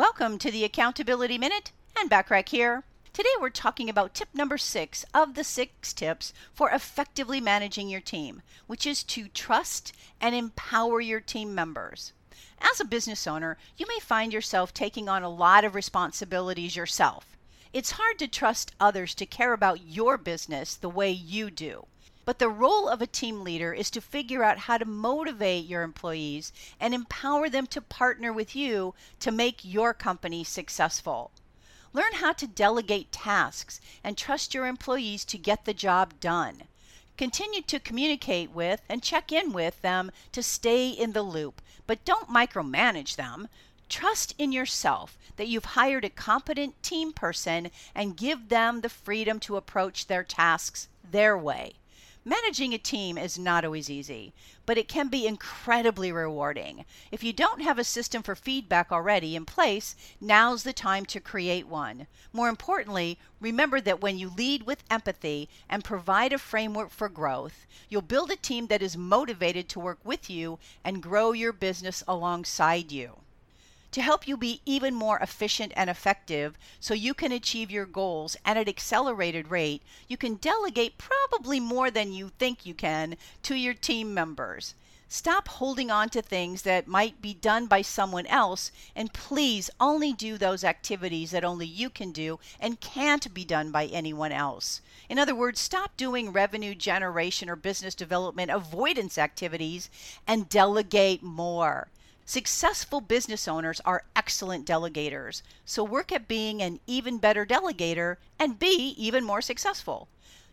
Welcome to the Accountability Minute Ann Bachrach here. Today we're talking about tip number six of the six tips for effectively managing your team, which is to trust and empower your team members. As a business owner, you may find yourself taking on a lot of responsibilities yourself. It's hard to trust others to care about your business the way you do. But the role of a team leader is to figure out how to motivate your employees and empower them to partner with you to make your company successful. Learn how to delegate tasks and trust your employees to get the job done. Continue to communicate with and check in with them to stay in the loop, but don't micromanage them. Trust in yourself that you've hired a competent team person and give them the freedom to approach their tasks their way. Managing a team is not always easy, but it can be incredibly rewarding. If you don't have a system for feedback already in place, now's the time to create one. More importantly, remember that when you lead with empathy and provide a framework for growth, you'll build a team that is motivated to work with you and grow your business alongside you to help you be even more efficient and effective so you can achieve your goals at an accelerated rate, you can delegate probably more than you think you can to your team members. Stop holding on to things that might be done by someone else, and please only do those activities that only you can do and can't be done by anyone else. In other words, stop doing revenue generation or business development avoidance activities and delegate more. Successful business owners are excellent delegators, so work at being an even better delegator and be even more successful.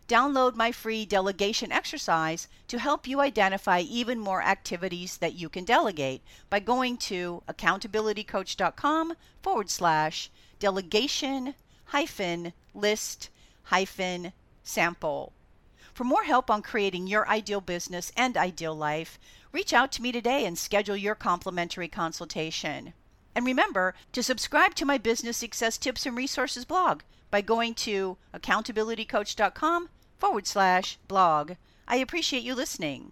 Download my free delegation exercise to help you identify even more activities that you can delegate by going to accountabilitycoach.com forward slash delegation hyphen list hyphen sample. For more help on creating your ideal business and ideal life, reach out to me today and schedule your complimentary consultation. And remember to subscribe to my business success tips and resources blog by going to accountabilitycoach.com forward slash blog. I appreciate you listening.